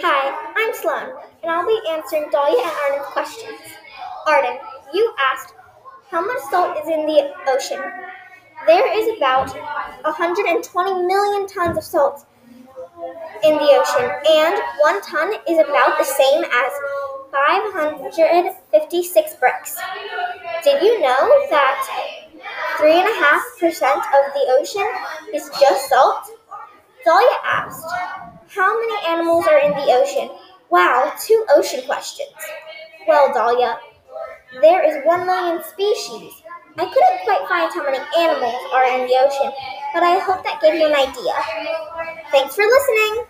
Hi, I'm Sloan, and I'll be answering Dahlia and Arden's questions. Arden, you asked, how much salt is in the ocean? There is about 120 million tons of salt in the ocean, and one ton is about the same as 556 bricks. Did you know that 3.5% of the ocean is just salt? Dahlia asked, How many animals in the ocean? Wow, two ocean questions. Well, Dahlia, there is 1 million species. I couldn't quite find how many animals are in the ocean, but I hope that gave you an idea. Thanks for listening.